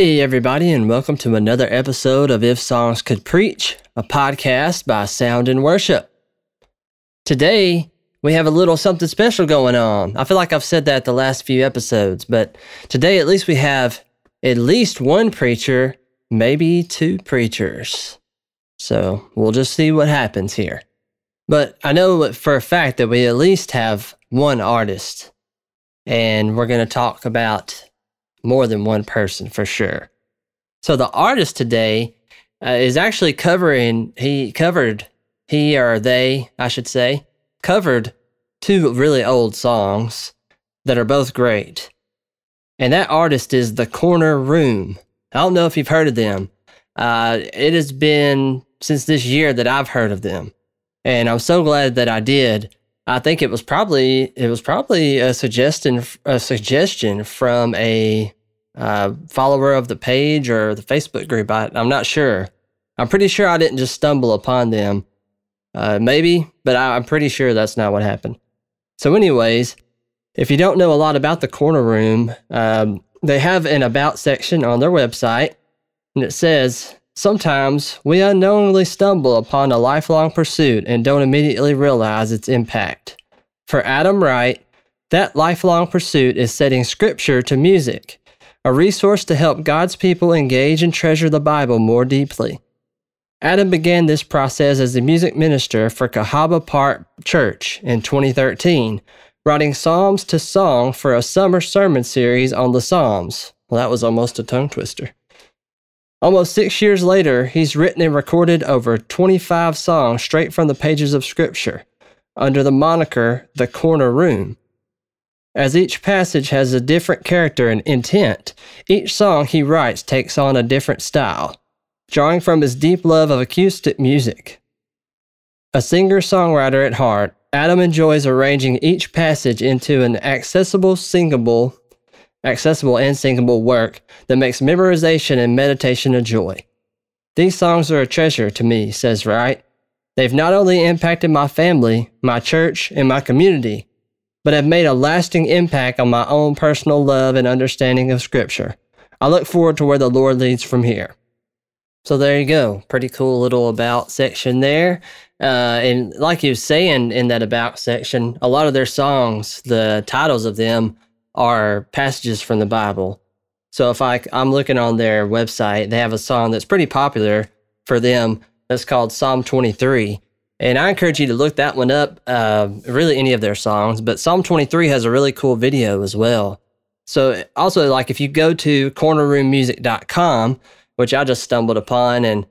Hey, everybody, and welcome to another episode of If Songs Could Preach, a podcast by Sound in Worship. Today, we have a little something special going on. I feel like I've said that the last few episodes, but today, at least, we have at least one preacher, maybe two preachers. So we'll just see what happens here. But I know for a fact that we at least have one artist, and we're going to talk about more than one person for sure. So the artist today uh, is actually covering, he covered, he or they, I should say, covered two really old songs that are both great. And that artist is The Corner Room. I don't know if you've heard of them. Uh, it has been since this year that I've heard of them. And I'm so glad that I did. I think it was probably it was probably a suggestion a suggestion from a uh, follower of the page or the Facebook group. I, I'm not sure. I'm pretty sure I didn't just stumble upon them. Uh, maybe, but I, I'm pretty sure that's not what happened. So, anyways, if you don't know a lot about the corner room, um, they have an about section on their website, and it says Sometimes we unknowingly stumble upon a lifelong pursuit and don't immediately realize its impact. For Adam Wright, that lifelong pursuit is setting scripture to music, a resource to help God's people engage and treasure the Bible more deeply. Adam began this process as a music minister for Cahaba Park Church in 2013, writing Psalms to Song for a summer sermon series on the Psalms. Well, that was almost a tongue twister. Almost six years later, he's written and recorded over 25 songs straight from the pages of Scripture under the moniker The Corner Room. As each passage has a different character and intent, each song he writes takes on a different style, drawing from his deep love of acoustic music. A singer songwriter at heart, Adam enjoys arranging each passage into an accessible, singable, accessible and singable work that makes memorization and meditation a joy. These songs are a treasure to me, says Wright. They've not only impacted my family, my church, and my community, but have made a lasting impact on my own personal love and understanding of Scripture. I look forward to where the Lord leads from here. So there you go. Pretty cool little about section there. Uh, and like you was saying in that about section, a lot of their songs, the titles of them are passages from the Bible. So if I I'm looking on their website, they have a song that's pretty popular for them. That's called Psalm 23. And I encourage you to look that one up, uh, really any of their songs. But Psalm 23 has a really cool video as well. So also, like if you go to cornerroommusic.com, which I just stumbled upon, and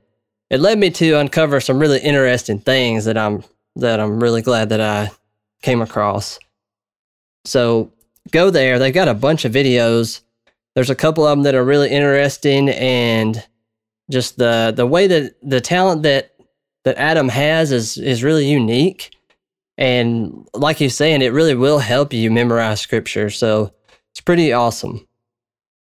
it led me to uncover some really interesting things that I'm that I'm really glad that I came across. So go there. They've got a bunch of videos. There's a couple of them that are really interesting, and just the the way that the talent that that Adam has is is really unique. And like you're saying, it really will help you memorize scripture. So it's pretty awesome.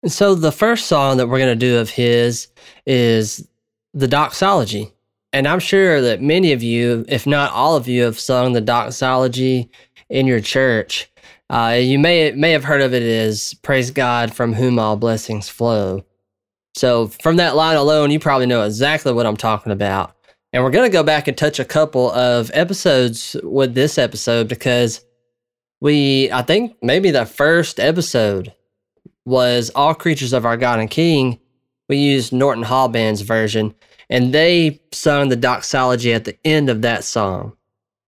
And so the first song that we're going to do of his is the doxology. And I'm sure that many of you, if not all of you, have sung the doxology in your church. Uh, you may may have heard of it as "Praise God, from whom all blessings flow." So, from that line alone, you probably know exactly what I'm talking about. And we're going to go back and touch a couple of episodes with this episode because we, I think, maybe the first episode was "All Creatures of Our God and King." We used Norton Hall Band's version, and they sung the doxology at the end of that song.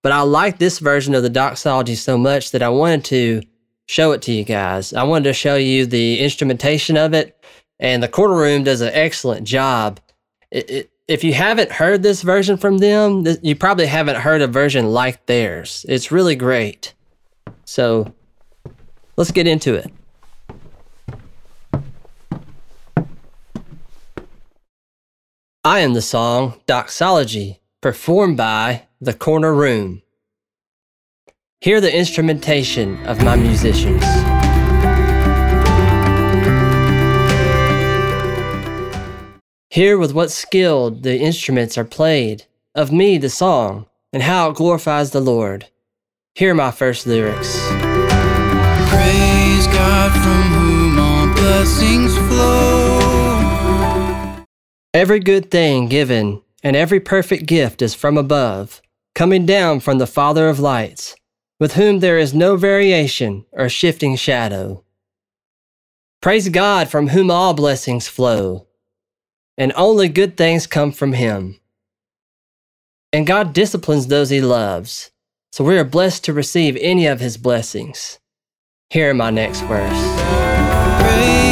But I like this version of the doxology so much that I wanted to show it to you guys. I wanted to show you the instrumentation of it, and the corner room does an excellent job. It, it, if you haven't heard this version from them, th- you probably haven't heard a version like theirs. It's really great. So let's get into it. I am the song Doxology, performed by the Corner Room. Hear the instrumentation of my musicians. Hear with what skill the instruments are played, of me the song, and how it glorifies the Lord. Hear my first lyrics. Praise God from whom all blessings flow. Every good thing given and every perfect gift is from above, coming down from the Father of lights, with whom there is no variation or shifting shadow. Praise God from whom all blessings flow, and only good things come from him. And God disciplines those he loves, so we are blessed to receive any of his blessings. Here in my next verse. Praise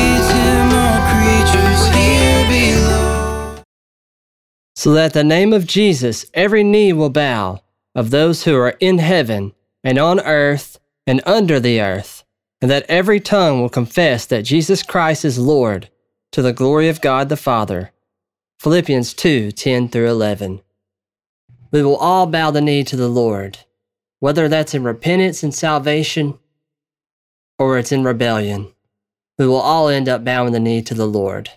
So that the name of Jesus every knee will bow of those who are in heaven and on earth and under the earth, and that every tongue will confess that Jesus Christ is Lord to the glory of God the Father. Philippians 2 10 through 11. We will all bow the knee to the Lord, whether that's in repentance and salvation or it's in rebellion. We will all end up bowing the knee to the Lord.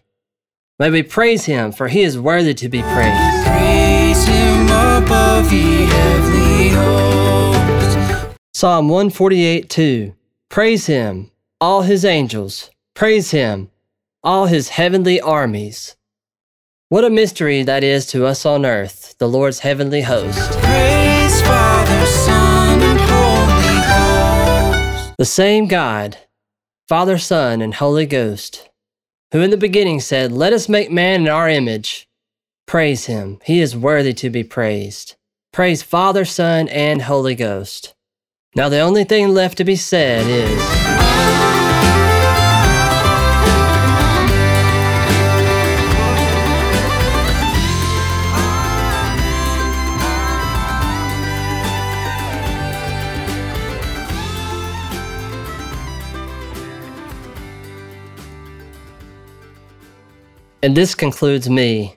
May we praise him, for he is worthy to be praised. Praise him above ye heavenly hosts. Psalm 148 2. Praise him, all his angels. Praise him, all his heavenly armies. What a mystery that is to us on earth, the Lord's heavenly host. Praise Father, Son, and Holy Ghost. The same God, Father, Son, and Holy Ghost, who in the beginning said, Let us make man in our image. Praise him. He is worthy to be praised. Praise Father, Son, and Holy Ghost. Now, the only thing left to be said is And this concludes me,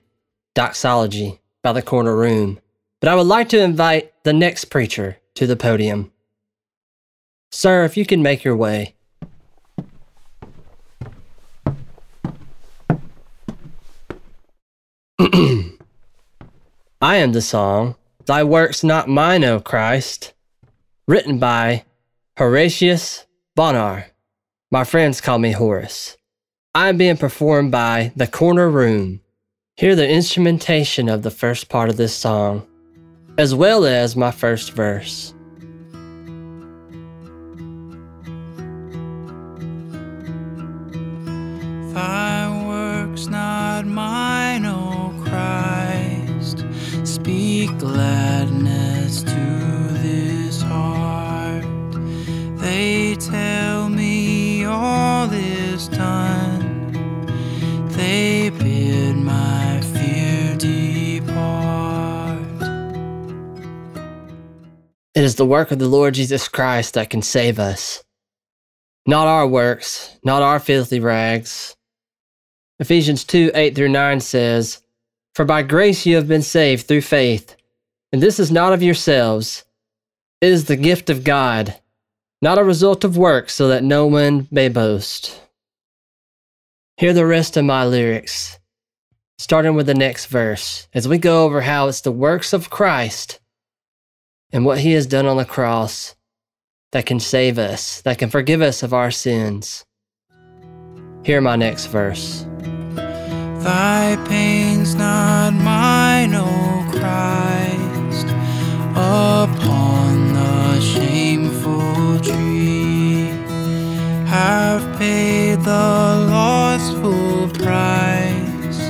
Doxology, by the corner room. But I would like to invite the next preacher to the podium. Sir, if you can make your way. I am the song, Thy Works Not Mine, O Christ, written by Horatius Bonar. My friends call me Horace. I am being performed by The Corner Room. Hear the instrumentation of the first part of this song, as well as my first verse. Thy works not mine, O Christ. Speak gladness to this heart. They tell me all is done. They bid my fear depart. It is the work of the Lord Jesus Christ that can save us. Not our works, not our filthy rags. Ephesians 2 8 through 9 says, For by grace you have been saved through faith, and this is not of yourselves. It is the gift of God, not a result of works, so that no one may boast. Hear the rest of my lyrics, starting with the next verse, as we go over how it's the works of Christ and what he has done on the cross that can save us, that can forgive us of our sins. Hear my next verse. Thy pains not mine, O Christ, upon the shameful tree have paid the lost full price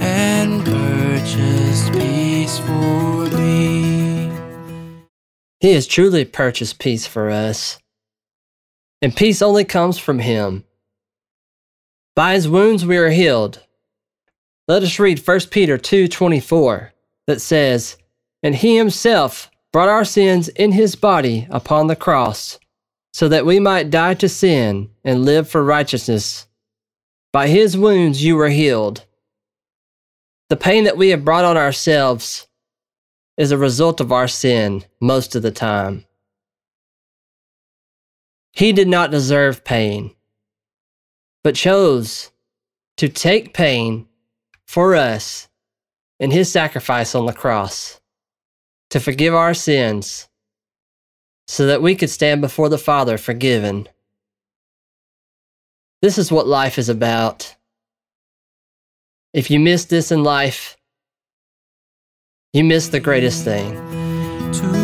and purchased peace for me. He has truly purchased peace for us. And peace only comes from Him. By His wounds we are healed. Let us read 1 Peter 2:24 that says, "And He Himself brought our sins in His body upon the cross, so that we might die to sin and live for righteousness. By His wounds you were healed." The pain that we have brought on ourselves is a result of our sin most of the time. He did not deserve pain, but chose to take pain for us in his sacrifice on the cross to forgive our sins so that we could stand before the Father forgiven. This is what life is about. If you miss this in life, you miss the greatest thing.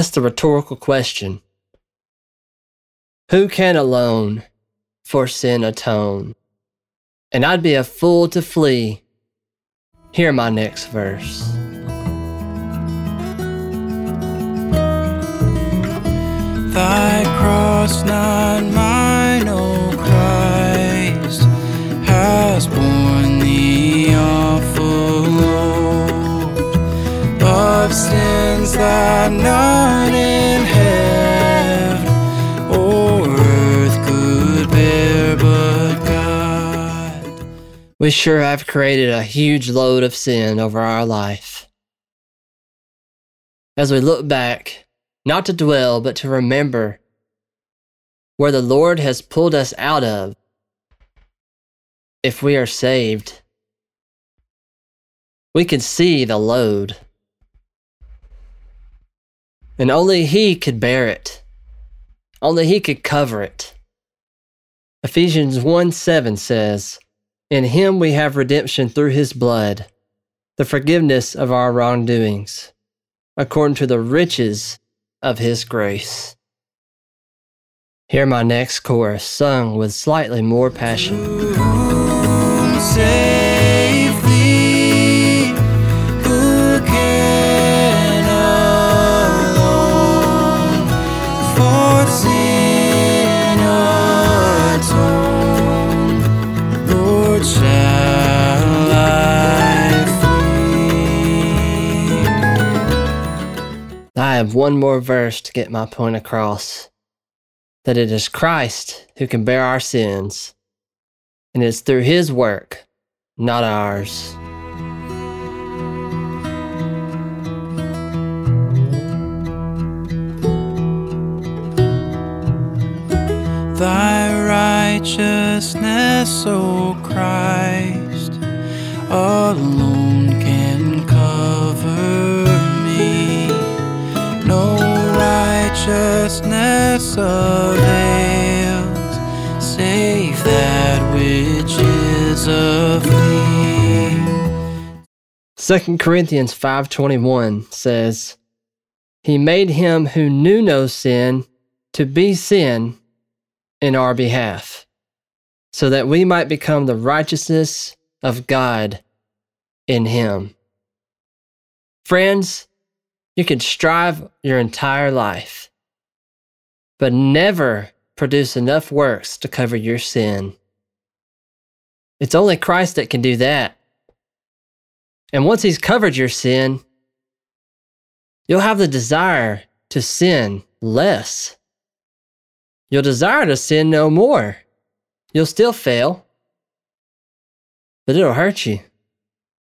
Asked the rhetorical question Who can alone for sin atone? And I'd be a fool to flee. Hear my next verse. Thy cross, not mine, O Christ, has borne the awful load of sins that none We sure have created a huge load of sin over our life. As we look back, not to dwell, but to remember where the Lord has pulled us out of, if we are saved, we can see the load. And only He could bear it. Only He could cover it. Ephesians 1 7 says, In Him we have redemption through His blood, the forgiveness of our wrongdoings, according to the riches of His grace. Hear my next chorus, sung with slightly more passion. Whom one more verse to get my point across that it is Christ who can bear our sins, and it's through His work, not ours. Thy righteousness, O Christ, alone avails, save that which is of. 2 Corinthians 5:21 says, "He made him who knew no sin to be sin in our behalf, so that we might become the righteousness of God in him." Friends, you can strive your entire life, but never produce enough works to cover your sin. It's only Christ that can do that. And once He's covered your sin, you'll have the desire to sin less. You'll desire to sin no more. You'll still fail, but it'll hurt you.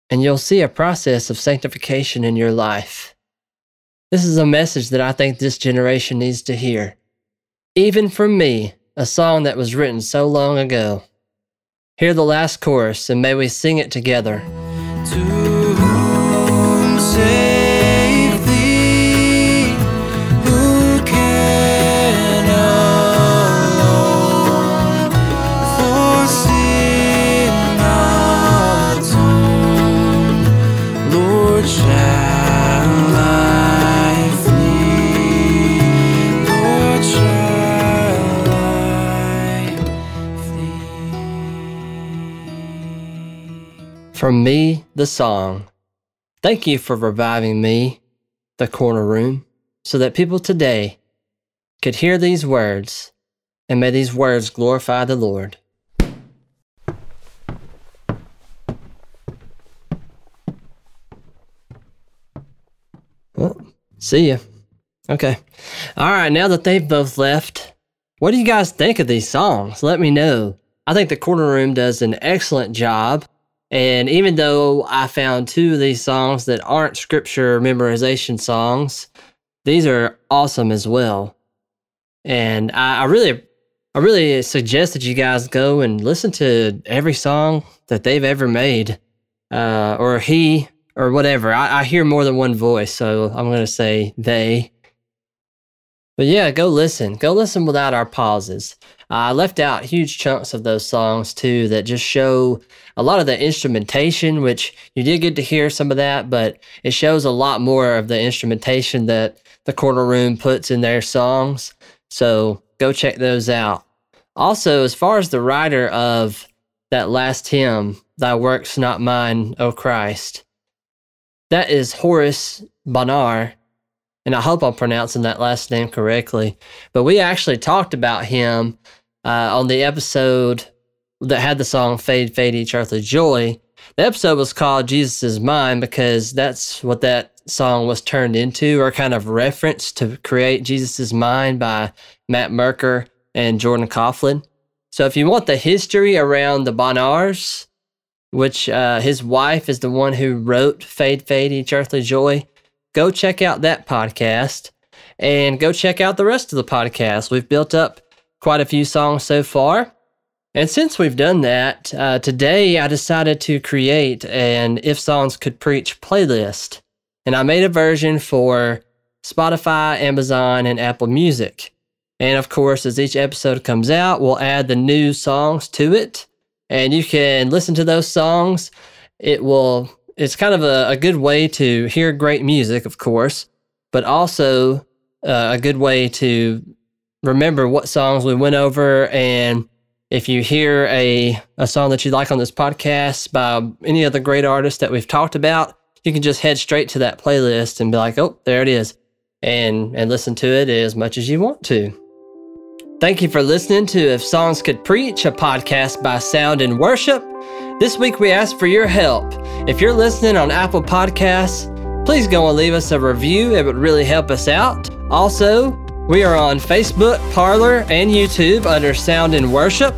And you'll see a process of sanctification in your life. This is a message that I think this generation needs to hear. Even from me, a song that was written so long ago. Hear the last chorus and may we sing it together. To From me, the song. Thank you for reviving me, the corner room, so that people today could hear these words, and may these words glorify the Lord. Well, see ya. Okay. All right, now that they've both left, what do you guys think of these songs? Let me know. I think the corner room does an excellent job. And even though I found two of these songs that aren't scripture memorization songs, these are awesome as well. And I, I really, I really suggest that you guys go and listen to every song that they've ever made, uh, or he, or whatever. I, I hear more than one voice, so I'm going to say they. But yeah, go listen. Go listen without our pauses. Uh, I left out huge chunks of those songs too that just show a lot of the instrumentation, which you did get to hear some of that, but it shows a lot more of the instrumentation that the Corner Room puts in their songs. So go check those out. Also, as far as the writer of that last hymn, Thy Works Not Mine, O Christ, that is Horace Bonar. And I hope I'm pronouncing that last name correctly. But we actually talked about him uh, on the episode that had the song Fade, Fade Each Earthly Joy. The episode was called Jesus is Mine because that's what that song was turned into, or kind of reference to create Jesus is Mine by Matt Merker and Jordan Kauflin. So if you want the history around the Bonars, which uh, his wife is the one who wrote Fade, Fade Each Earthly Joy, go check out that podcast and go check out the rest of the podcast. We've built up quite a few songs so far. And since we've done that, uh, today I decided to create an If Songs Could Preach playlist. And I made a version for Spotify, Amazon, and Apple Music. And of course, as each episode comes out, we'll add the new songs to it. And you can listen to those songs. It will, it's kind of a, a good way to hear great music, of course, but also uh, a good way to remember what songs we went over and if you hear a, a song that you like on this podcast by any of the great artists that we've talked about, you can just head straight to that playlist and be like, oh, there it is, and, and listen to it as much as you want to. Thank you for listening to If Songs Could Preach, a podcast by Sound in Worship. This week we ask for your help. If you're listening on Apple Podcasts, please go and leave us a review. It would really help us out. Also, we are on Facebook, Parler, and YouTube under Sound in Worship.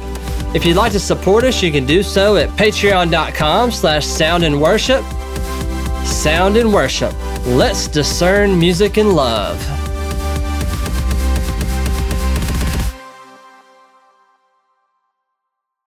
If you'd like to support us, you can do so at patreon.com slash sound in worship. Sound in worship. Let's discern music and love.